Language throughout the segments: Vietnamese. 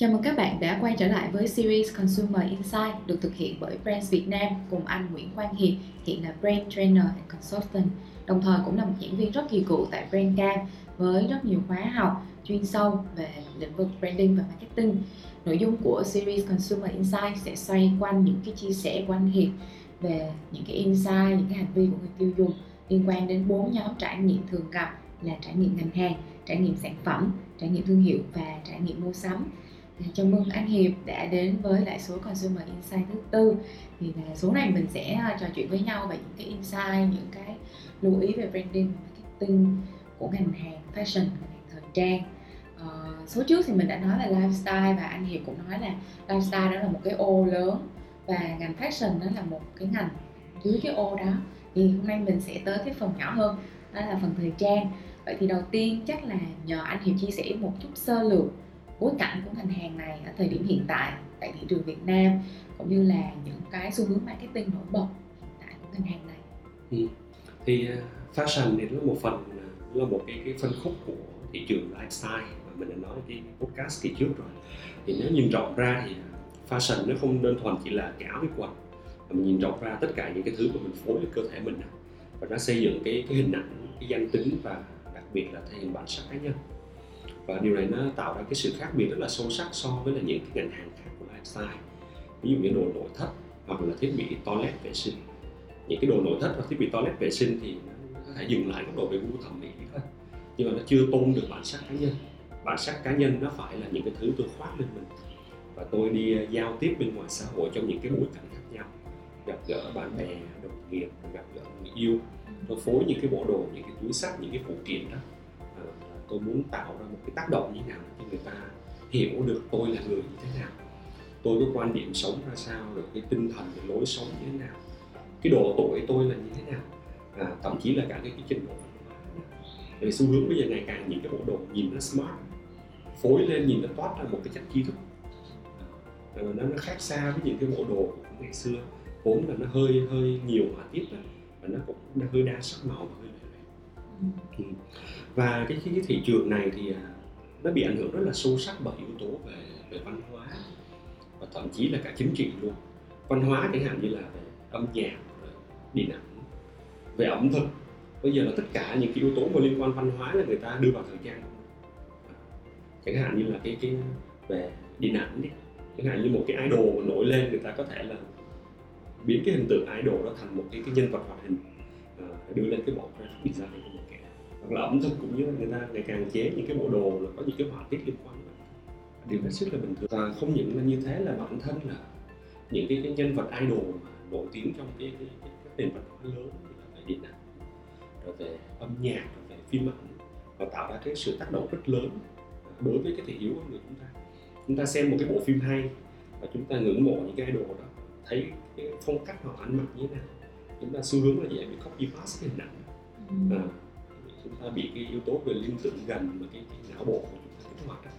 Chào mừng các bạn đã quay trở lại với series Consumer Insight được thực hiện bởi Brands Việt Nam cùng anh Nguyễn Quang Hiệp, hiện là Brand Trainer and Consultant, đồng thời cũng là một giảng viên rất kỳ cựu tại Brandcamp với rất nhiều khóa học chuyên sâu về lĩnh vực branding và marketing. Nội dung của series Consumer Insight sẽ xoay quanh những cái chia sẻ của anh Hiệp về những cái insight, những cái hành vi của người tiêu dùng liên quan đến bốn nhóm trải nghiệm thường gặp là trải nghiệm ngành hàng, trải nghiệm sản phẩm, trải nghiệm thương hiệu và trải nghiệm mua sắm chào mừng anh Hiệp đã đến với lại số Consumer Insight thứ tư. Thì là số này mình sẽ à, trò chuyện với nhau về những cái insight những cái lưu ý về branding marketing của ngành hàng fashion ngành hàng thời trang. Uh, số trước thì mình đã nói là lifestyle và anh Hiệp cũng nói là lifestyle đó là một cái ô lớn và ngành fashion đó là một cái ngành dưới cái ô đó. Thì hôm nay mình sẽ tới cái phần nhỏ hơn đó là phần thời trang. Vậy thì đầu tiên chắc là nhờ anh Hiệp chia sẻ một chút sơ lược bối cảnh của ngành hàng này ở thời điểm hiện tại tại thị trường Việt Nam cũng như là những cái xu hướng marketing nổi bật hiện tại của ngành hàng này. Ừ. Thì à, fashion thì nó một phần à, là một cái cái phân khúc của thị trường lifestyle mà mình đã nói cái podcast kỳ trước rồi. Thì nếu nhìn rộng ra thì à, fashion nó không đơn thuần chỉ là cái áo, cái quần, mà mình nhìn rộng ra tất cả những cái thứ mà mình phối với cơ thể mình và nó xây dựng cái cái hình ảnh, cái danh tính và đặc biệt là thể hiện bản sắc cá nhân và điều này nó tạo ra cái sự khác biệt rất là sâu sắc so với là những cái ngành hàng khác của lifestyle. Ví dụ như đồ nội thất hoặc là thiết bị toilet vệ sinh. Những cái đồ nội thất hoặc thiết bị toilet vệ sinh thì nó có thể dừng lại góc đồ về gu thẩm mỹ thôi, nhưng mà nó chưa tôn được bản sắc cá nhân. Bản sắc cá nhân nó phải là những cái thứ tôi khoác lên mình và tôi đi ờ, giao tiếp bên ngoài xã hội trong những cái bối cảnh khác nhau. Gặp gỡ bạn bè, đồng nghiệp, gặp gỡ người yêu. Tôi phối những cái bộ đồ, những cái túi sách, những cái phụ kiện đó tôi muốn tạo ra một cái tác động như thế nào cho người ta hiểu được tôi là người như thế nào tôi có quan điểm sống ra sao được cái tinh thần cái lối sống như thế nào cái độ tuổi tôi là như thế nào à, thậm chí là cả cái, cái trình độ về xu hướng bây giờ ngày càng những cái bộ đồ nhìn nó smart phối lên nhìn nó toát ra một cái chất trí thức. À, nó nó khác xa với những cái bộ đồ của ngày xưa vốn là nó hơi hơi nhiều họa tiết đó và nó cũng nó hơi đa sắc màu và hơi Ừ. và cái, cái cái thị trường này thì à, nó bị ảnh hưởng rất là sâu sắc bởi yếu tố về về văn hóa và thậm chí là cả chính trị luôn. Văn hóa chẳng hạn như là về âm nhạc điện ảnh về ẩm thực. Bây giờ là tất cả những cái yếu tố mà liên quan văn hóa là người ta đưa vào thời trang chẳng hạn như là cái cái về điện ảnh đi. Chẳng hạn như một cái idol nổi lên người ta có thể là biến cái hình tượng idol đó thành một cái, cái nhân vật hoạt hình à, đưa lên cái bộ graphic design. của mình hoặc là ẩm thực cũng như người ta ngày càng chế những cái bộ đồ là có những cái họa tiết liên quan. Điều hết sức là bình thường. Và không những là như thế là bản thân là những cái, cái nhân vật idol mà nổi tiếng trong cái, cái, cái, cái nền văn hóa lớn như là về điện ảnh rồi về âm nhạc rồi về phim ảnh và tạo ra cái sự tác động rất lớn đối với cái thị hiếu của người chúng ta. Chúng ta xem một cái bộ phim hay và chúng ta ngưỡng mộ những cái idol đó thấy cái phong cách họ ăn mặc như thế nào. Chúng ta xu hướng là dễ bị copy paste cái hình ảnh. Ừ. à, chúng ta bị cái yếu tố về liên tưởng gần mà cái, cái não bộ của chúng ta kích hoạt đó.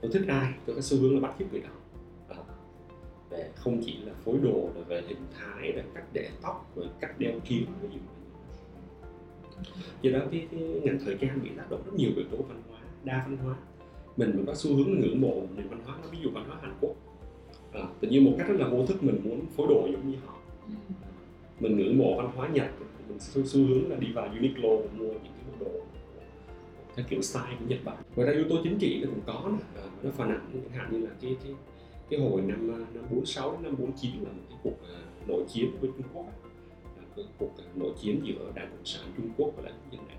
Tôi thích ai tôi có xu hướng là bắt chước người đó. Để về không chỉ là phối đồ là về hình thái về cách để tóc rồi cách đeo kiếm ví dụ do đó cái, cái ngành thời trang bị tác động rất nhiều yếu tố văn hóa đa văn hóa. Mình mà có xu hướng ngưỡng mộ nền văn hóa ví dụ văn hóa Hàn Quốc. À, tự nhiên một cách rất là vô thức mình muốn phối đồ giống như họ. Mình ngưỡng mộ văn hóa Nhật mình xu, xu hướng là đi vào Uniqlo và mua những cái bộ đồ theo kiểu style của Nhật Bản. Ngoài ra yếu tố chính trị nó cũng có nè, à, nó phản ảnh chẳng hạn như là cái cái cái hồi năm à, năm 46 đến năm 49 là một cái cuộc uh, nội chiến với Trung Quốc là cái cuộc uh, nội chiến giữa Đảng Cộng sản Trung Quốc và Đảng Quốc dân đảng.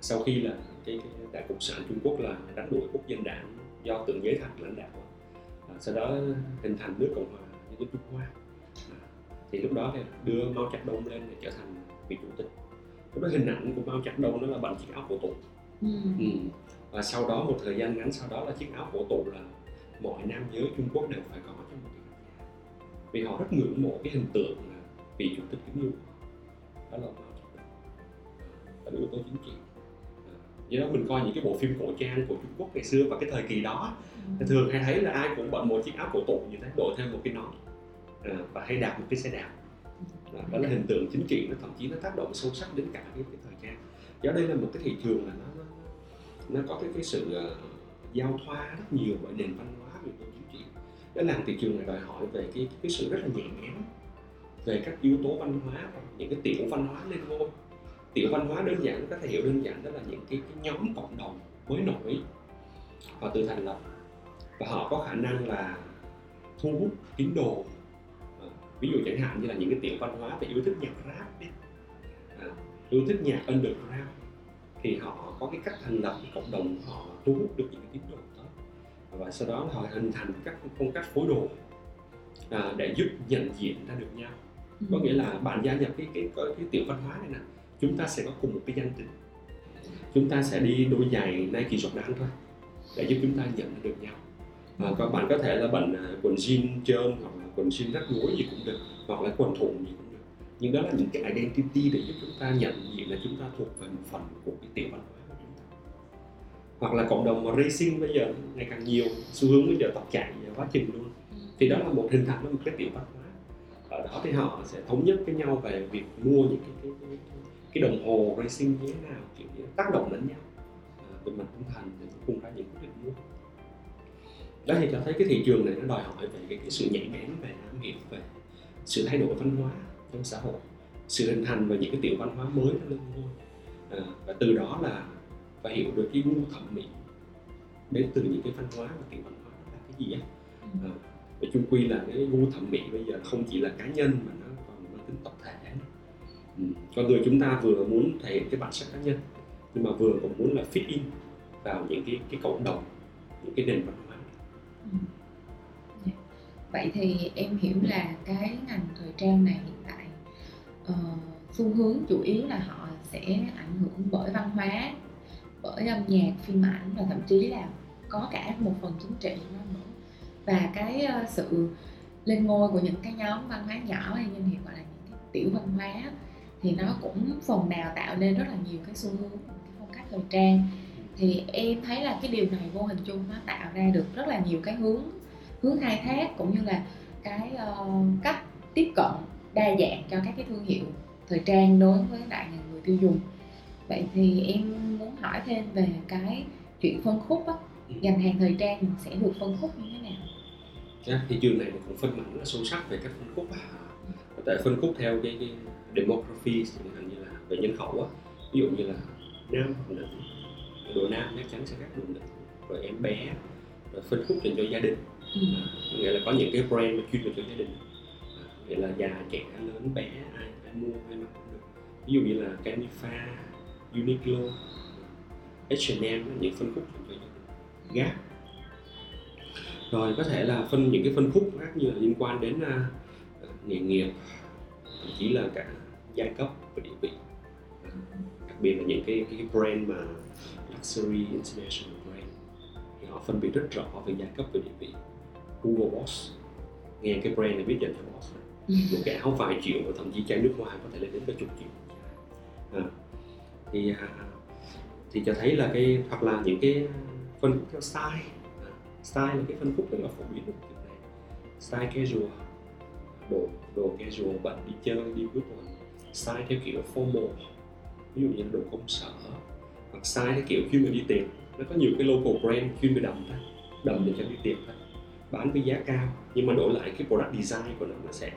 Sau khi là cái, cái Đảng Cộng sản Trung Quốc là đánh đuổi Quốc dân đảng do Tưởng giới Thạch lãnh đạo, à, sau đó hình thành nước Cộng hòa Nhân dân Trung Hoa thì lúc đó thì đưa Mao Trạch Đông lên để trở thành vị chủ tịch. Lúc đó hình ảnh của Mao Trạch Đông nó là bằng chiếc áo cổ tụ. Ừ. Ừ. và sau đó một thời gian ngắn sau đó là chiếc áo cổ tụ là mọi nam giới Trung Quốc đều phải có trong một cái vì họ rất ngưỡng mộ cái hình tượng là vị chủ tịch kính yêu. Đó là Mao Trạch Đông và yếu tố chính trị. Do đó mình coi những cái bộ phim cổ trang của Trung Quốc ngày xưa và cái thời kỳ đó ừ. thường hay thấy là ai cũng bận một chiếc áo cổ tụ như thế đội thêm một cái nón. À, và hay đạp một cái xe đạp đó, là hình tượng chính trị nó thậm chí nó tác động sâu sắc đến cả cái, cái thời trang. Do đây là một cái thị trường là nó nó, có cái cái sự uh, giao thoa rất nhiều bởi nền văn hóa về chính trị. Cái làm thị trường này đòi hỏi về cái cái sự rất là nhạy bén về các yếu tố văn hóa những cái tiểu văn hóa lên ngôi. Tiểu văn hóa đơn giản có thể hiểu đơn giản đó là những cái, cái nhóm cộng đồng mới nổi họ tự thành lập. Và họ có khả năng là thu hút tín đồ ví dụ chẳng hạn như là những cái tiểu văn hóa về yêu thích nhạc rap đi. À, yêu thích nhạc underground thì họ có cái cách thành lập cái cộng đồng họ thu hút được những cái tín đồ đó. Và sau đó họ hình thành các phong cách phối đồ à, để giúp nhận diện ra được nhau. Có nghĩa là bạn gia nhập cái cái cái, cái tiểu văn hóa này nè chúng ta sẽ có cùng một cái danh tính. Chúng ta sẽ đi đôi giày Nike Jordan thôi để giúp chúng ta nhận được nhau. À, các bạn có thể là bận à, quần jean trơn hoặc là quần jean rách gối gì cũng được hoặc là quần thùng gì cũng được. Nhưng đó là những cái identity để giúp chúng ta nhận diện là chúng ta thuộc về một phần của cái tiểu văn hóa của chúng ta. Hoặc là cộng đồng mà racing bây giờ ngày càng nhiều xu hướng bây giờ tập chạy quá trình luôn. Thì đó là một hình thành một cái tiểu văn hóa. Ở đó thì họ sẽ thống nhất với nhau về việc mua những cái cái, cái, cái đồng hồ racing như thế nào kiểu như tác động lẫn nhau. À, về mặt tinh thần để cùng ra những quyết định mua đó thì cho thấy cái thị trường này nó đòi hỏi về cái, cái sự nhạy bén về am hiểu về sự thay đổi văn hóa trong xã hội sự hình thành về những cái tiểu văn hóa mới nó lên ngôi à, và từ đó là phải hiểu được cái gu thẩm mỹ đến từ những cái văn hóa và tiểu văn hóa là cái gì á à, và chung quy là cái gu thẩm mỹ bây giờ không chỉ là cá nhân mà nó còn mang tính tập thể ừ. con người chúng ta vừa muốn thể hiện cái bản sắc cá nhân nhưng mà vừa còn muốn là fit in vào những cái cái cộng đồng những cái nền văn hóa ừ. Dạ. vậy thì em hiểu là cái ngành thời trang này hiện tại ờ, uh, xu hướng chủ yếu là họ sẽ ảnh hưởng bởi văn hóa bởi âm nhạc phim ảnh và thậm chí là có cả một phần chính trị nữa. Và cái uh, sự lên ngôi của những cái nhóm văn hóa nhỏ hay như hiện gọi là những cái tiểu văn hóa thì nó cũng phần nào tạo nên rất là nhiều cái xu hướng cái phong cách thời trang thì em thấy là cái điều này vô hình chung nó tạo ra được rất là nhiều cái hướng hướng khai thác cũng như là cái uh, cách tiếp cận đa dạng cho các cái thương hiệu thời trang đối với đại người tiêu dùng. Vậy thì em muốn hỏi thêm về cái chuyện phân khúc á ngành hàng thời trang sẽ được phân khúc như thế nào? Cái thị trường này cũng phân mảnh rất sâu sắc về các phân khúc tại phân khúc theo cái, cái demography hạn như là về nhân khẩu á. Ví dụ như là nam nữ đồ nam chắc chắn sẽ khác đồ nữ rồi em bé rồi phân khúc dành cho gia đình. Ừ. à, nghĩa là có những cái brand mà chuyên về cho gia đình. À, nghĩa là già trẻ lớn bé ai ai mua ai mặc cũng được. Ví dụ như là Canifa Uniqlo H&M những phân khúc dành cho gia đình. Gap rồi có thể là phân những cái phân khúc khác như là liên quan đến uh, nghề nghiệp thậm chí là cả giai cấp và địa vị. Đặc biệt là những cái cái brand mà luxury international brand thì họ phân biệt rất rõ về giai cấp và địa vị. Google Boss nghe cái brand này biết dành cho boss. Một cái áo vài triệu và thậm chí chai nước hoa có thể lên đến cả chục triệu. À, thì à, thì cho thấy là cái hoặc là những cái phân khúc theo style. Style là cái phân khúc rất là phổ biến của kiểu này style casual đồ đồ casual bạn đi chơi đi cuối tuần style theo kiểu formal ví dụ như đồ công sở hoặc size theo kiểu khi mình đi tiệc nó có nhiều cái local brand chuyên về đầm thôi đầm để cho đi tiệc thôi bán với giá cao. Nhưng mà đổi lại cái product design của nó nó sẽ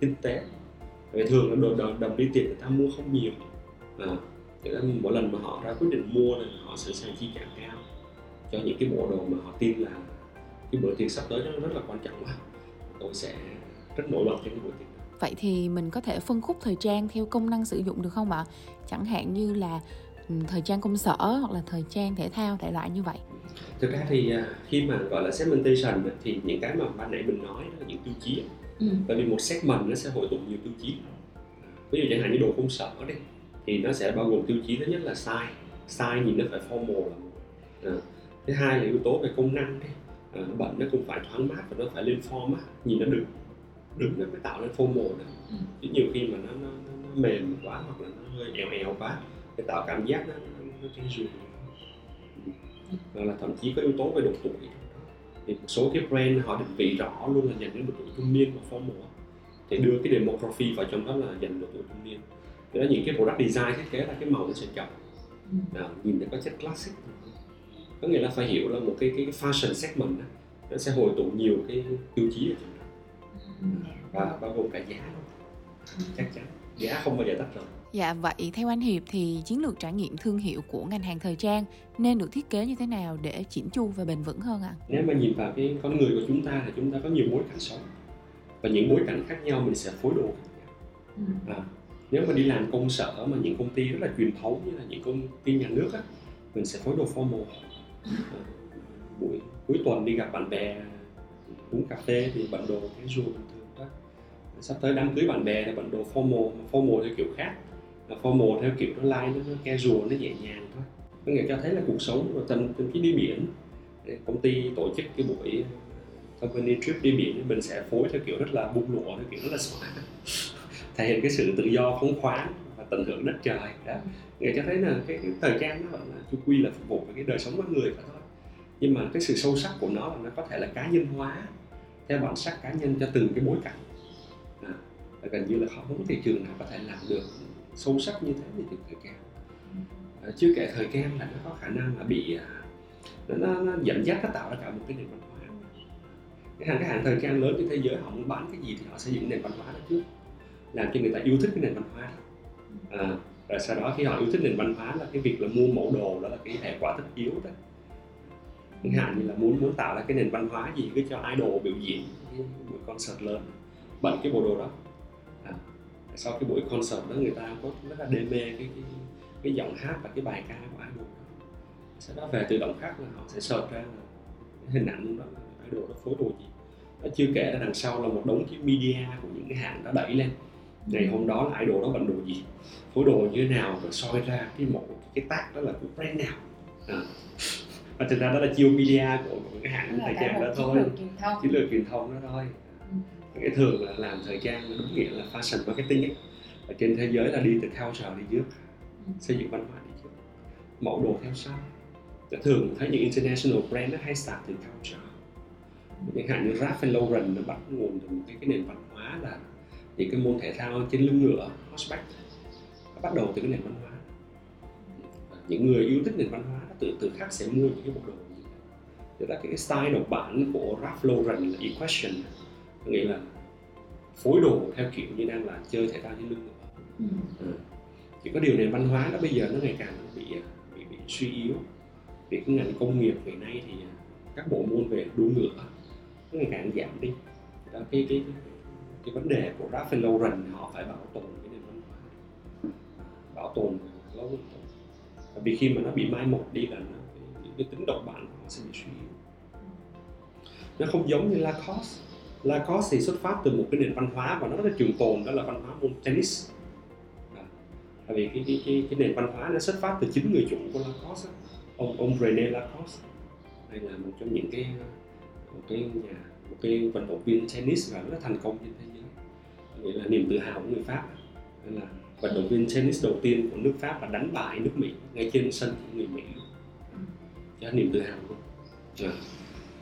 tinh tế. Vì thường là đồ đầm, đầm đi tiệc người ta mua không nhiều. À, mỗi lần mà họ ra quyết định mua là họ sẵn sàng chi trả cao. Cho những cái bộ đồ mà họ tin là cái bữa tiệc sắp tới nó rất là quan trọng quá tôi sẽ rất nổi bật trong cái buổi tiệc vậy thì mình có thể phân khúc thời trang theo công năng sử dụng được không ạ? Chẳng hạn như là thời trang công sở hoặc là thời trang thể thao thể loại như vậy. Thực ra thì à, khi mà gọi là segmentation thì những cái mà ban nãy mình nói đó là những tiêu chí ừ. tại vì một segment nó sẽ hội tụ nhiều tiêu chí. Ví dụ chẳng hạn như đồ công sở đi thì nó sẽ bao gồm tiêu chí thứ nhất là size. Size nhìn nó phải formal là một thứ hai là yếu tố về công năng đi. À, nó bẩn nó cũng phải thoáng mát và nó phải lên form á. Nhìn nó đứng đứng nó mới tạo nên formal được ừ. chứ nhiều khi mà nó, nó, nó, nó mềm quá hoặc là nó hơi eo eo quá để tạo cảm giác nó nó, casual hoặc là thậm chí có yếu tố về độ tuổi. Thì một số cái brand họ định vị rõ luôn là dành đến độ tuổi trung niên và formal thì đưa cái demography vào trong đó là dành độ tuổi trung niên. Thì đó những cái product design thiết kế là cái màu nó sẽ chậm. Ừ. à, nhìn nó có chất classic. Có nghĩa là phải hiểu là một cái cái fashion segment đó, nó sẽ hội tụ nhiều cái tiêu chí ở trong đó. Ừ. và bao gồm cả giá luôn. Chắc chắn. Giá không bao giờ tách rời Dạ vậy theo anh Hiệp thì chiến lược trải nghiệm thương hiệu của ngành hàng thời trang nên được thiết kế như thế nào để chỉnh chu và bền vững hơn ạ? nếu mà nhìn vào cái con người của chúng ta thì chúng ta có nhiều bối cảnh sống và những bối cảnh khác nhau mình sẽ phối đồ khác nhau. Ừ. à, nếu mà đi làm công sở mà những công ty rất là truyền thống như là những công ty nhà nước á mình sẽ phối đồ formal. À, buổi cuối tuần đi gặp bạn bè uống cà phê thì bận đồ casual bình thường đó. Sắp tới đám cưới bạn bè thì bận đồ formal formal theo kiểu khác formal theo kiểu nó light nó, nó casual nó nhẹ nhàng thôi. Có nghĩa cho thấy là cuộc sống và tầm tầm cái đi biển. Công ty tổ chức cái buổi ờ, company trip đi biển mình sẽ phối theo kiểu rất là bung lụa theo kiểu rất là xóa thể hiện cái sự tự do phóng khoáng và tận hưởng đất trời đó. Nghĩa cho thấy là cái, cái thời trang nó vẫn là chu quy là phục vụ với cái đời sống con người phải thôi. Nhưng mà cái sự sâu sắc của nó là nó có thể là cá nhân hóa theo bản sắc cá nhân cho từng cái bối cảnh. À, gần như là không có thị trường nào có thể làm được sâu sắc như thế thì thời trang à, chưa kể thời trang là nó có khả năng là bị à, nó, nó, nó dẫn dắt nó tạo ra cả một cái nền văn hóa. Cái hàng cái hàng thời trang lớn trên thế giới họ muốn bán cái gì thì họ xây dựng nền văn hóa đó trước làm cho người ta yêu thích cái nền văn hóa đó. À, rồi sau đó khi họ yêu thích nền văn hóa là cái việc là mua mẫu đồ đó là cái hệ quả tất yếu đó. Chẳng hạn như là muốn muốn tạo ra cái nền văn hóa gì cứ cho idol biểu diễn một concert lớn bận cái bộ đồ đó sau cái buổi concert đó người ta có rất là đê mê cái cái cái giọng hát và cái bài ca của idol đó. Sau đó về tự động khác là họ sẽ search ra là cái hình ảnh đó là idol đó phối đồ gì. Nó chưa kể là đằng sau là một đống cái media của những cái hãng đã đẩy lên. Ngày hôm đó là idol đó bận đồ gì phối đồ như thế nào rồi soi ra cái mẫu cái tác đó là của brand nào. À. và thực ra đó là chiêu media của, của cái hãng thời trang đó thôi. chiến lược truyền thông đó thôi. Ừ cái thường là làm thời trang đúng nghĩa là fashion marketing ấy. Ở trên thế giới là đi từ culture đi trước xây dựng văn hóa đi trước. Mẫu đồ theo sau. Và thường thấy những international brand nó hay start từ culture. Chẳng hạn như Ralph Lauren nó bắt nguồn từ một cái, cái nền văn hóa là những cái môn thể thao trên lưng ngựa horseback. Nó bắt đầu từ cái nền văn hóa. Những người yêu thích nền văn hóa từ tự tự khắc sẽ mua những cái bộ đồ như thế Tức là cái style độc bản của Ralph Lauren là equation có nghĩa là phối đồ theo kiểu như đang là chơi thể thao trên lưng. Ừ. Ừ. chỉ có điều nền văn hóa nó bây giờ nó ngày càng bị bị, bị suy yếu. Vì cái ngành công nghiệp ngày nay thì các bộ môn về đua ngựa nó ngày càng giảm đi. Đó, cái cái cái vấn đề của Ralph Lauren họ phải bảo tồn cái nền văn hóa. Bảo tồn lâu Bởi vì khi mà nó bị mai một đi là nó, cái, cái tính độc bản của họ sẽ bị suy yếu. Nó không giống như Lacoste Lacoste thì xuất phát từ một cái nền văn hóa và nó rất là trường tồn đó là văn hóa môn tennis. À, tại vì cái, cái, cái, cái nền văn hóa nó xuất phát từ chính người chủ của Lacoste ông ông René Lacoste. Đây là một trong những cái một cái nhà một cái vận động viên tennis và rất là thành công trên thế giới. Nghĩa là niềm tự hào của người Pháp Đây là vận động viên tennis đầu tiên của nước Pháp và đánh bại nước Mỹ ngay trên sân của người Mỹ. Cho niềm tự hào luôn À,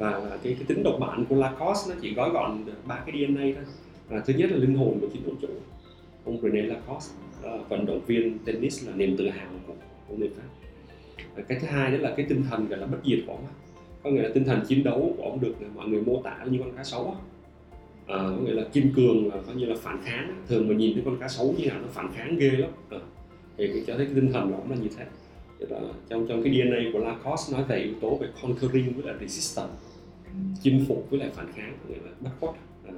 và cái, cái tính độc bản của Lacoste nó chỉ gói gọn được ba cái DNA thôi. À, thứ nhất là linh hồn của chính ông chủ ông René Lacoste ờ, vận động viên tennis là niềm tự hào của, của người Pháp. À, cái thứ hai đó là cái tinh thần gọi là bất diệt của ông có nghĩa là tinh thần chiến đấu của ông được ờ, mọi người mô tả như con cá sấu á. à, có nghĩa là kiên cường là coi như là phản kháng thường mà nhìn thấy con cá sấu như nào nó phản kháng ghê lắm. À, thì cái cho thấy cái tinh thần của ông là như thế. Tức là trong trong cái DNA của Lacoste nói về yếu tố về conquering với là resistance chinh phục với lại phản kháng có nghĩa là bắt khuất à.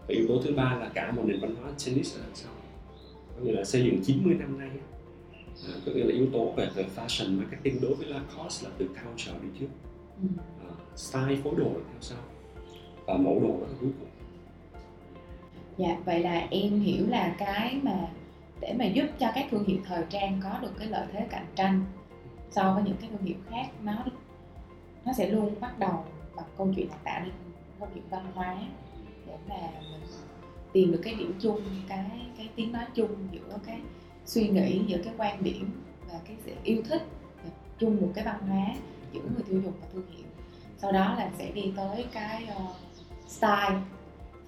và yếu tố thứ ba là cả một nền văn hóa tennis ở đằng sau. Có nghĩa là xây dựng 90 năm nay. À, có nghĩa là yếu tố về về fashion marketing đối với Lacoste là từ culture đi trước. À, style phối đồ là theo sau. Và mẫu đồ là cuối cùng. Dạ, vậy là em hiểu là cái mà để mà giúp cho các thương hiệu thời trang có được cái lợi thế cạnh tranh so với những cái thương hiệu khác nó nó sẽ luôn bắt đầu và câu chuyện là tạo nên câu chuyện văn hóa để mà mình tìm được cái điểm chung cái cái tiếng nói chung giữa cái suy nghĩ giữa cái quan điểm và cái sự yêu thích và chung một cái văn hóa giữa người tiêu dùng và thương hiệu. Sau đó là sẽ đi tới cái uh, style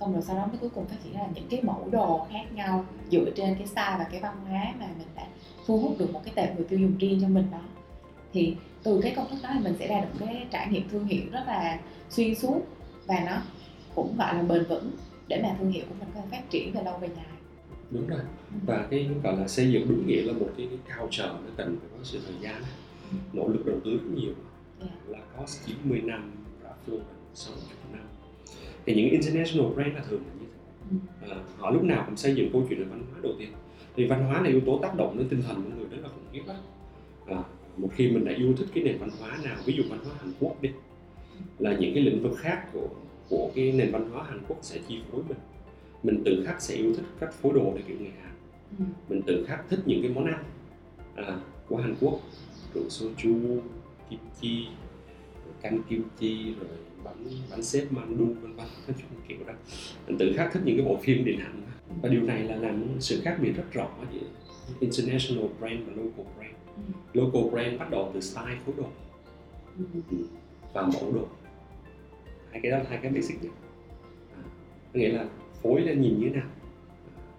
xong rồi sau đó mới cuối cùng phát triển ra những cái mẫu đồ khác nhau dựa trên cái style và cái văn hóa mà mình đã thu hút được một cái tệp người tiêu dùng riêng cho mình đó. Thì từ cái công thức đó thì mình sẽ ra được cái trải nghiệm thương hiệu rất là xuyên suốt. Và nó cũng gọi là bền vững để mà thương hiệu của mình có thể phát triển về lâu về dài. Đúng rồi. Và cái gọi là xây dựng đúng nghĩa là một cái, cái culture nó cần phải có sự thời gian nỗ lực đầu tư rất nhiều. Yeah. là cost 90 năm Ralph Lauren 60 năm. Thì những international brand là thường là như thế. Ừ. à, họ lúc nào cũng xây dựng câu chuyện về văn hóa đầu tiên. Thì văn hóa là yếu tố tác động đến tinh thần của người rất là khủng khiếp đó à, một khi mình đã yêu thích cái nền văn hóa nào ví dụ văn hóa Hàn Quốc đi là những cái lĩnh vực khác của của cái nền văn hóa Hàn Quốc sẽ chi phối mình. Mình tự khắc sẽ yêu thích cách phối đồ theo kiểu người Hàn. Ừ. mình tự khắc thích những cái món ăn à, của Hàn Quốc. Rượu soju kimchi canh kimchi rồi bánh bánh xếp mandu vân vân chung kiểu đó. Mình tự khắc thích những cái bộ phim điện ảnh và điều này là làm sự khác biệt rất rõ giữa international brand và local brand local brand bắt đầu từ style phối đồ và mẫu đồ hai cái đó là hai cái basic nhất. À, có nghĩa là phối lên nhìn như thế nào.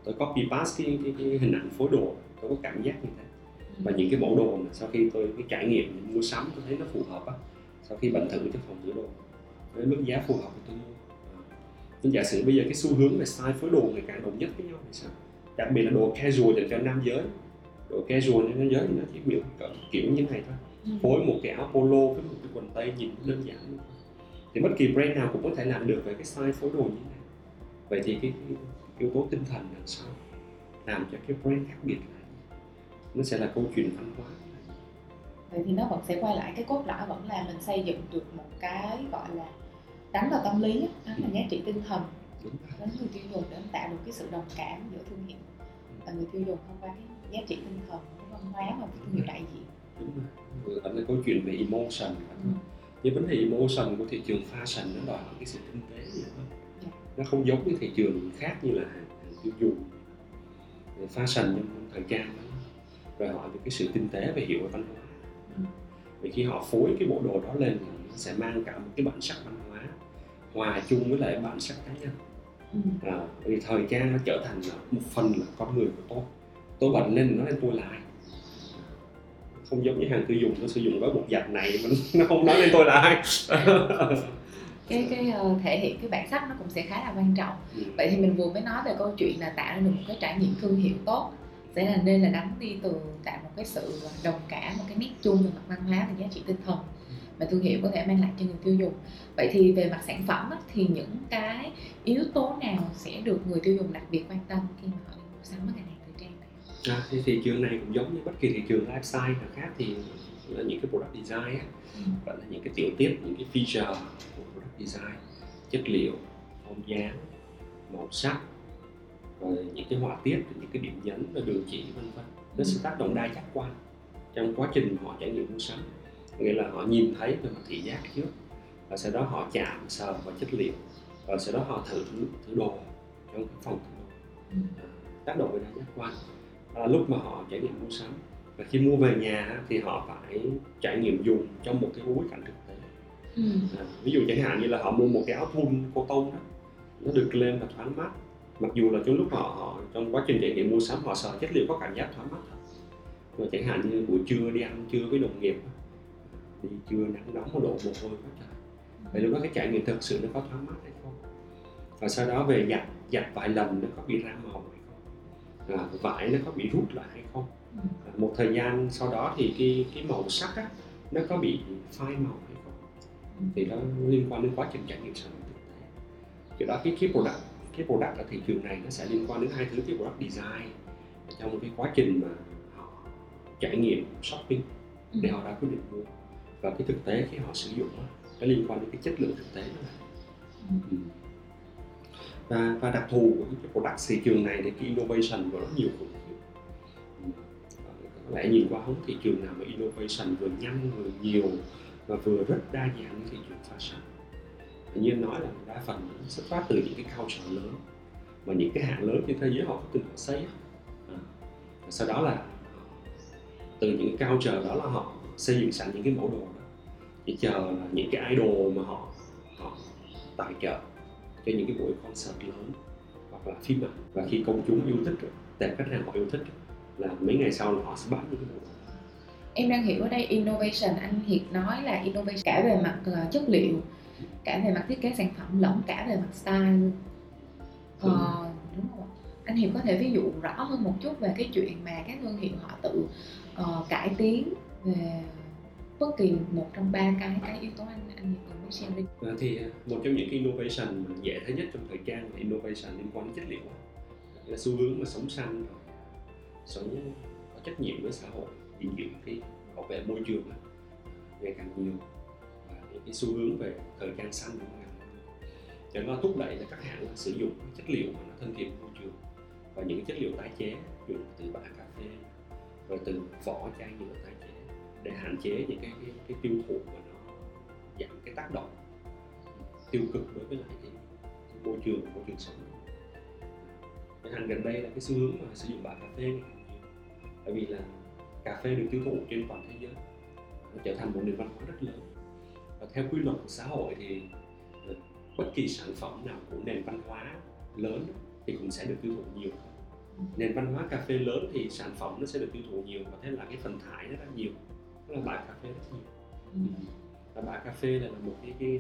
Tôi copy paste cái, cái, cái hình ảnh phối đồ tôi có cảm giác như thế. Và những cái mẫu đồ mà sau khi tôi cái trải nghiệm mua sắm tôi thấy nó phù hợp á sau khi bạn thử cho phòng thử đồ với mức giá phù hợp thì tôi mua. À. nên giả sử bây giờ cái xu hướng về style phối đồ ngày càng đồng nhất với nhau thì sao? Đặc biệt là đồ casual dành cho nam giới casual cho nam giới thì nó chỉ biểu cỡ kiểu như này thôi. Ừ. phối một cái áo polo với một cái quần tây nhìn đơn giản thì bất kỳ brand nào cũng có thể làm được với cái style phối đồ như thế này. Vậy thì cái, cái yếu tố tinh thần đằng sau làm cho cái brand khác biệt gì? nó sẽ là câu chuyện văn hóa. Vậy thì nó vẫn sẽ quay lại cái cốt lõi vẫn là mình xây dựng được một cái gọi là đánh vào tâm lý đánh vào giá trị tinh thần. Đến người tiêu dùng để tạo được cái sự đồng cảm giữa thương hiệu và người tiêu dùng thông qua cái giá trị tinh thần văn hóa mà thương hiệu đại diện. Đúng rồi. Vừa vẫn là câu chuyện về emotion. Ừ. nhưng vấn đề emotion của thị trường fashion nó đòi hỏi cái sự tinh tế nhiều hơn Dạ. nó không giống như thị trường khác như là hàng, tiêu dùng. Rồi fashion trong thời trang nó đòi hỏi về cái sự tinh tế và hiểu về văn hóa. Ừ. vì khi họ phối cái bộ đồ đó lên nó sẽ mang cả một cái bản sắc văn hóa hòa chung với lại bản sắc cá nhân. Ừ. à, vì thời trang nó trở thành là một phần là con người của tôi tôi bận lên nói lên tôi là ai không giống như hàng tiêu dùng tôi sử dụng gói bột giặt này mình nó không nói lên tôi là ai cái cái ờ, thể hiện cái bản sắc nó cũng sẽ khá là quan trọng. Ừ. vậy thì mình vừa mới nói về câu chuyện là tạo ra được một cái trải nghiệm thương hiệu tốt. Sẽ là nên là đánh đi từ tạo một cái sự đồng cảm một cái nét chung về mặt văn hóa và giá trị tinh thần mà thương hiệu có thể mang lại cho người tiêu dùng. Vậy thì về mặt sản phẩm á, thì những cái yếu tố nào sẽ được người tiêu dùng đặc biệt quan tâm khi mà họ mua sắm à, thì thị trường này cũng giống như bất kỳ thị trường lifestyle nào khác thì là những cái product design á, Ừ. gọi là những cái tiểu tiết những cái feature của product design. Chất liệu form dáng màu sắc rồi những cái họa tiết những cái điểm nhấn và đường chỉ vân vân. Nó sẽ tác động đa giác quan. Trong quá trình họ trải nghiệm mua sắm nghĩa là họ nhìn thấy về mặt thị giác trước. Và sau đó họ chạm sờ vào chất liệu. Và sau đó họ thử thử đồ trong cái phòng thử đồ. Ừ. À, tác động về đa giác quan Là lúc mà họ trải nghiệm mua sắm. Và khi mua về nhà thì họ phải trải nghiệm dùng trong một cái bối cảnh thực tế. Ừ. à, ví dụ chẳng hạn như là họ mua một cái áo thun cô tông đó nó được lên và thoáng mát. Mặc dù là trong lúc họ, họ trong quá trình trải nghiệm mua sắm họ sợ chất liệu có cảm giác thoáng mát thật. Rồi chẳng hạn như buổi trưa đi ăn trưa với đồng nghiệp đi trưa nắng nóng mà đổ mồ hôi quá trời. Vậy lúc đó cái trải nghiệm thực sự nó có thoáng mát hay không? Và sau đó về giặt giặt vài lần nó có bị ra màu. hay à, vải nó có bị rút lại hay không? Ừ. à, một thời gian sau đó thì cái cái màu sắc á, nó có bị phai màu hay không? Thì nó liên quan đến quá trình trải nghiệm sản phẩm thực tế. Thì đó cái cái product cái product ở thị trường này nó sẽ liên quan đến hai thứ cái product design trong cái quá trình mà họ trải nghiệm shopping Ừ. để họ đã quyết định mua. Và cái thực tế khi họ sử dụng nó liên quan đến cái chất lượng thực tế đó Ừ. Và và đặc thù của cái product thị trường này thì cái innovation của nó nhiều khủng khiếp ừ. có lẽ nhìn qua không thị trường nào mà innovation vừa nhanh, vừa nhiều và vừa rất đa dạng như thị trường fashion. Tự nhiên nói là đa phần nó xuất phát từ những cái culture lớn, mà những cái hãng lớn trên thế giới họ có từng họ xây à. và sau đó là ờ, từ những cái culture đó là họ xây dựng sẵn những cái mẫu đồ đó, chỉ chờ là những cái idol mà họ họ tài trợ cho những cái buổi concert lớn hoặc là phim ảnh. Và khi công chúng yêu thích tệp khách hàng họ yêu thích là mấy ngày sau là họ sẽ bán những cái đó. em đang hiểu ở đây innovation anh Hiệp nói là innovation cả về mặt uh, chất liệu cả về mặt thiết kế sản phẩm lẫn cả về mặt style. Ờ, đúng. không anh Hiệp có thể ví dụ rõ hơn một chút về cái chuyện mà các thương hiệu họ tự uh, cải tiến về bất kỳ một trong ba cái cái yếu tố anh anh Hiệp cần muốn à, thì ờ, một trong những cái innovation mà dễ thấy nhất trong thời trang là innovation liên quan đến chất liệu. Là xu hướng mà sống xanh rồi sống có trách nhiệm với xã hội gìn giữ cái bảo vệ môi trường đó, ngày càng nhiều. Và những cái xu hướng về thời trang xanh cũng ngày để nó thúc đẩy là các hãng sử dụng chất liệu mà nó thân thiện với môi trường. Và những chất liệu tái chế dùng từ bã cà phê rồi từ vỏ chai nhựa tái chế để hạn chế những cái cái, cái tiêu thụ mà giảm cái tác động tiêu cực đối với lại cái, cái môi trường môi trường sống. Chẳng hàng gần đây là cái xu hướng mà sử dụng bã cà phê này. Bởi vì là cà phê được tiêu thụ trên toàn thế giới nó trở thành một nền văn hóa rất lớn. Và theo quy luật của xã hội thì ờ, bất kỳ sản phẩm nào của nền văn hóa lớn thì cũng sẽ được tiêu thụ nhiều. Nền văn hóa cà phê lớn thì sản phẩm nó sẽ được tiêu thụ nhiều và thế là cái phần thải nó rất nhiều tức là bã cà phê rất nhiều. Ừ và bã cà phê là một cái cái,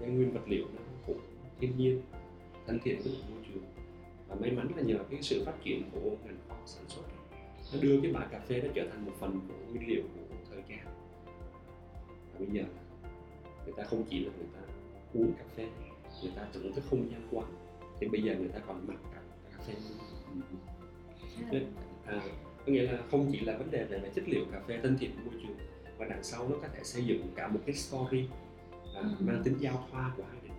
cái, nguyên vật liệu nó cũng thiên nhiên thân thiện với môi trường. Và may mắn là nhờ cái sự phát triển của ngành khoa học sản xuất nó đưa cái bã cà phê nó trở thành một phần của nguyên liệu của thời trang và bây giờ người ta không chỉ là người ta uống cà phê người ta thưởng thức không gian quán thì bây giờ người ta còn mặc cả cà phê. Nên, à, có nghĩa là không chỉ là vấn đề về, về chất liệu cà phê thân thiện với môi trường và đằng sau nó có thể xây dựng cả một cái story à, ừ. mang tính giao thoa của hai nền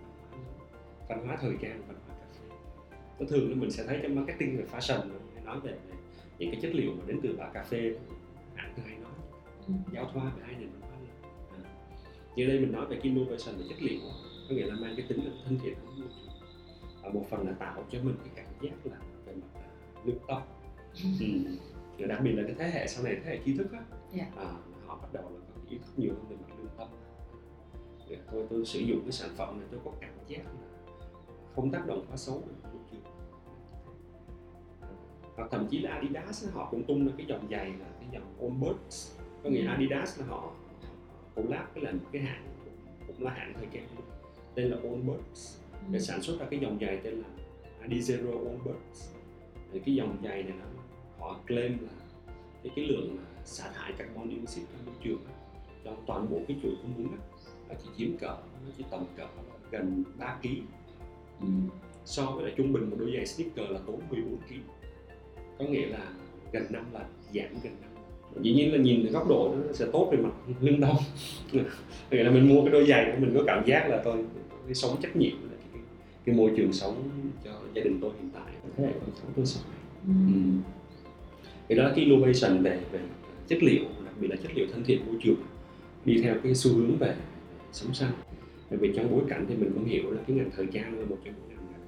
văn hóa văn hóa thời trang và văn hóa cà phê có thường là mình sẽ thấy trong marketing về fashion nói về, về những cái chất liệu mà đến từ bã cà phê hãng thường hay nói ừ. giao thoa về hai nền văn hóa à. như đây mình nói về innovation về chất liệu có nghĩa là mang cái tính thân thiện với môi trường và một phần là tạo cho mình cái cảm giác là về mặt lương tâm ừ. đặc biệt là cái thế hệ sau này thế hệ trí thức á yeah. Dạ. à, bắt đầu là có ý thức nhiều hơn về mặt lương tâm để tôi tôi sử dụng cái sản phẩm này tôi có cảm giác là không tác động quá xấu trường hoặc thậm chí là Adidas họ cũng tung ra cái dòng giày là cái dòng Allbirds có nghĩa ừ. Adidas là họ collab với là một cái hãng cũng là hãng thời trang tên là Allbirds để ừ. sản xuất ra cái dòng giày tên là Adizero Allbirds thì cái dòng giày này nó họ claim là cái cái lượng mà xả thải carbon dioxide ra môi trường. Trong toàn bộ cái chuỗi cung ứng nó chỉ chiếm cỡ nó chỉ tầm cỡ gần 3 kg ừ. so với lại trung bình một đôi giày sneaker là tốn 14 kg có nghĩa là gần năm lần giảm gần năm dĩ nhiên là nhìn từ góc độ nó sẽ tốt về mặt lương tâm. Nghĩa là mình mua cái đôi giày của mình có cảm giác là tôi cái sống trách nhiệm là cái, cái môi trường sống cho gia đình tôi hiện tại. Thế hệ con cháu tôi sau này ừ. ừ. thì đó là cái innovation về về chất liệu đặc biệt là chất liệu thân thiện môi trường đi theo cái xu hướng về sống xanh. Bởi vì trong bối cảnh thì mình cũng hiểu là cái ngành thời trang là một trong những ngành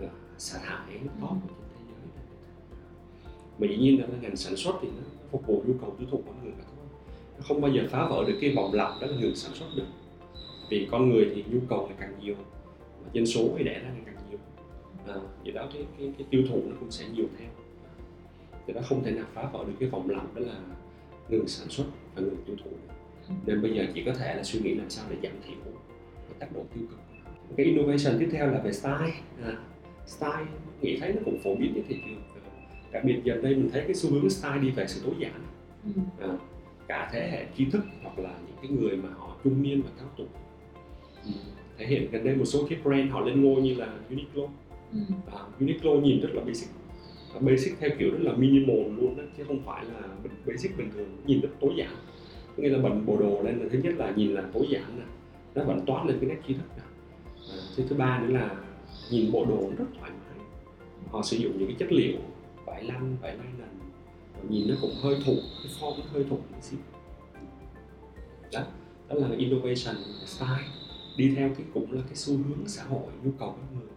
ờ, xả thải top mà dĩ nhiên là ngành sản xuất thì nó phục vụ nhu cầu tiêu thụ của người mà thôi. Nó không bao giờ phá vỡ được cái vòng lặp đó là người sản xuất được. Vì con người thì nhu cầu ngày càng nhiều và dân số thì đẻ ra ngày càng nhiều. À, vậy đó cái, cái, cái tiêu thụ nó cũng sẽ nhiều theo thì nó không thể nào phá vỡ được cái vòng lặp đó là ngừng sản xuất và ngừng tiêu thụ được. nên bây giờ chỉ có thể là suy nghĩ làm sao để giảm thiểu cái tác động tiêu cực cái innovation tiếp theo là về style à, style nghĩ thấy nó cũng phổ biến trên thị trường đặc biệt giờ đây mình thấy cái xu hướng style đi về sự tối giản ừ. à, cả thế hệ trí thức hoặc là những cái người mà họ trung niên và cao tuổi ừ. thể hiện gần đây một số cái brand họ lên ngôi như là Uniqlo ừ. à, Uniqlo nhìn rất là basic à, basic theo kiểu rất là minimal luôn đó chứ không phải là basic bình thường. Nhìn rất tối giản. Nghĩa là bận bộ đồ lên là thứ nhất là nhìn là tối giản nè. Nó vẫn toát lên cái nét trí thức nè. À, thứ ba nữa là nhìn bộ đồ rất thoải mái. Họ sử dụng những cái chất liệu vải lanh vải nylon nhìn nó cũng hơi thụ cái form nó hơi thụ một xíu. Đó đó là innovation style. Đi theo cái cũng là cái xu hướng xã hội nhu cầu của người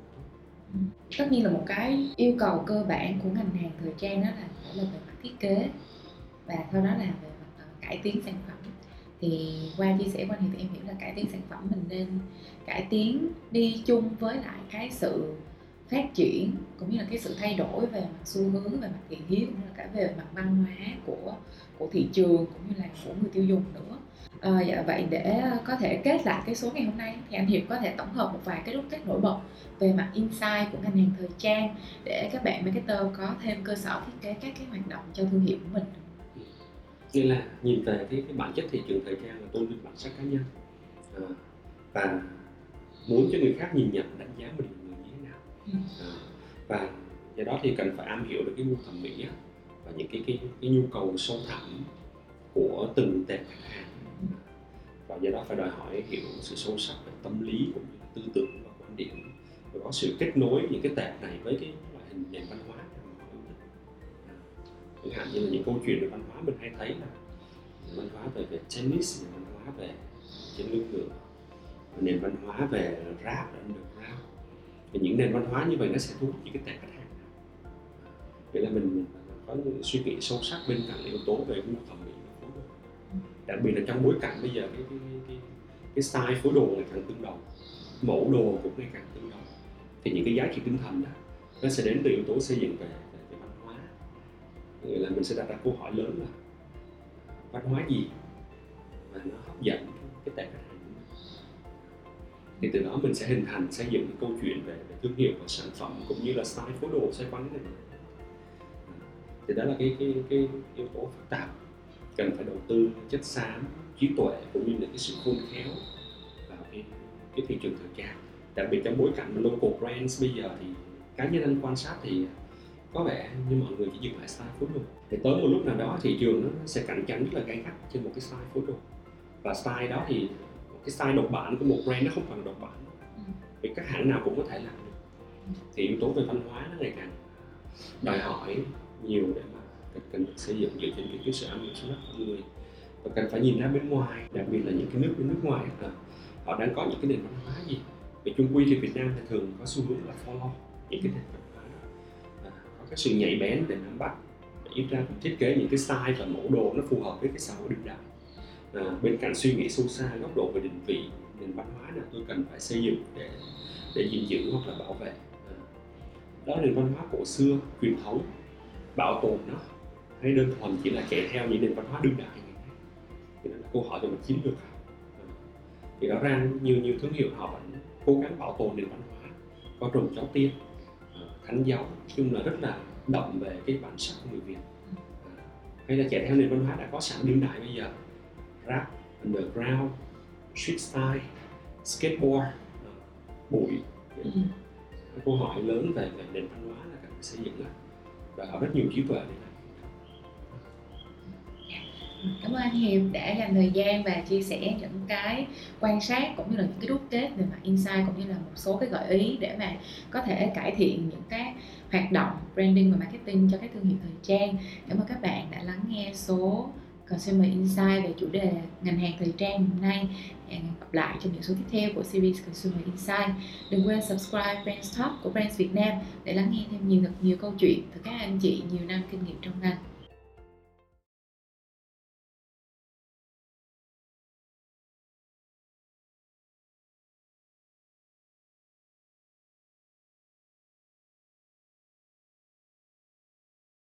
tất nhiên là một cái yêu cầu cơ bản của ngành hàng thời trang đó là phải là về mặt thiết kế và sau đó là về mặt ờ, cải tiến sản phẩm. Thì qua chia sẻ quan hệ thì em hiểu là cải tiến sản phẩm mình nên cải tiến đi chung với lại cái sự phát triển cũng như là cái sự thay đổi về mặt xu hướng, về mặt thị hiếu cũng như là cả về mặt văn hóa của của thị trường cũng như là của người tiêu dùng nữa à, dạ vậy để có thể kết lại cái số ngày hôm nay thì anh Hiệp có thể tổng hợp một vài cái đúc kết nổi bật về mặt insight của ngành hàng thời trang để các bạn marketer có thêm cơ sở thiết kế các cái hoạt động cho thương hiệu của mình. Nghĩa là nhìn về cái, cái bản chất thị trường thời trang là tôn vinh bản sắc cá nhân. À, và muốn cho người khác nhìn nhận đánh giá mình là người như thế nào. À, và do đó thì cần phải am hiểu được cái gu thẩm mỹ và những cái cái, cái nhu cầu sâu thẳm của từng tệp khách hàng Ờ, do đó phải đòi hỏi hiểu sự sâu sắc về tâm lý cũng như tư tưởng và quan điểm. Và có sự kết nối những cái tệp này với cái loại hình nền văn hóa à, chẳng hạn như là những câu chuyện về văn hóa mình hay thấy là văn hóa về về tennis nền văn hóa về trên lưng ngựa nền văn hóa về rap underground. Thì những nền văn hóa như vậy nó sẽ thu hút những cái tệp khách hàng à, vậy là mình, mình có những suy nghĩ sâu sắc bên cạnh yếu tố về gu thẩm đặc biệt là trong bối cảnh bây giờ cái cái cái, cái, style phối đồ ngày càng tương đồng mẫu đồ cũng ngày càng tương đồng thì những cái giá trị tinh thần đó nó sẽ đến từ yếu tố xây dựng về về, về văn hóa. Nghĩa là mình sẽ đặt ra câu hỏi lớn là văn hóa gì và nó hấp dẫn cái tệp khách hàng thì từ đó mình sẽ hình thành xây dựng cái câu chuyện về, về thương hiệu và sản phẩm cũng như là style phối đồ xoay quanh này. Thì đó là cái cái cái yếu tố phức tạp cần phải đầu tư chất xám trí tuệ cũng như là cái sự khôn khéo vào cái cái thị trường thời trang. Đặc biệt trong bối cảnh local brands bây giờ thì cá nhân anh quan sát thì có vẻ như mọi người chỉ dừng lại style phối đồ. Thì tới một lúc nào đó thị trường nó sẽ cạnh tranh rất là gay gắt trên một cái style phối đồ. Và style đó thì cái style độc bản của một brand nó không còn độc bản. Ừ. vì các hãng nào cũng có thể làm được. Thì yếu tố về văn hóa nó ngày càng đòi hỏi nhiều để mà cần, cần được xây dựng dựa trên cái, cơ sở mình hiểu sâu con người. Và cần phải nhìn ra bên ngoài đặc biệt là những cái nước bên nước ngoài là họ đang có những cái nền văn hóa gì? Về chung quy thì Việt Nam thì thường có xu hướng là follow những cái nền văn hóa à, có cái sự nhạy bén để nắm bắt. Để ít ra thiết kế những cái style và mẫu đồ nó phù hợp với cái xã hội đương đại. À, bên cạnh suy nghĩ sâu xa góc độ về định vị nền văn hóa nào tôi cần phải xây dựng để để gìn giữ hoặc là bảo vệ. À, đó là nền văn hóa cổ xưa truyền thống bảo tồn nó hay đơn thuần chỉ là chạy theo những nền văn hóa đương đại thì đó là câu hỏi về mặt chiến lược thì rõ ràng nhiều nhiều thương hiệu họ vẫn cố gắng bảo tồn nền văn hóa có trồng cháu tiên thánh giáo chung là rất là đậm về cái bản sắc của người việt. Hay là chạy theo nền văn hóa đã có sẵn đương đại bây giờ. Rap underground street style skateboard bụi. Ừ. câu hỏi lớn về, về nền văn hóa là cần xây dựng đó và họ rất nhiều trí tuệ để cảm ơn anh Hiệp đã dành thời gian và chia sẻ những cái quan sát cũng như là những cái đúc kết về mặt insight cũng như là một số cái gợi ý để mà có thể cải thiện những cái hoạt động branding và marketing cho các thương hiệu thời trang cảm ơn các bạn đã lắng nghe số Consumer Insight về chủ đề ngành hàng thời trang hôm nay. Hẹn gặp lại trong những số tiếp theo của series Consumer Insight. Đừng quên subscribe Brands Talk của Brands Việt Nam để lắng nghe thêm nhiều thật nhiều câu chuyện từ các anh chị nhiều năm kinh nghiệm trong ngành.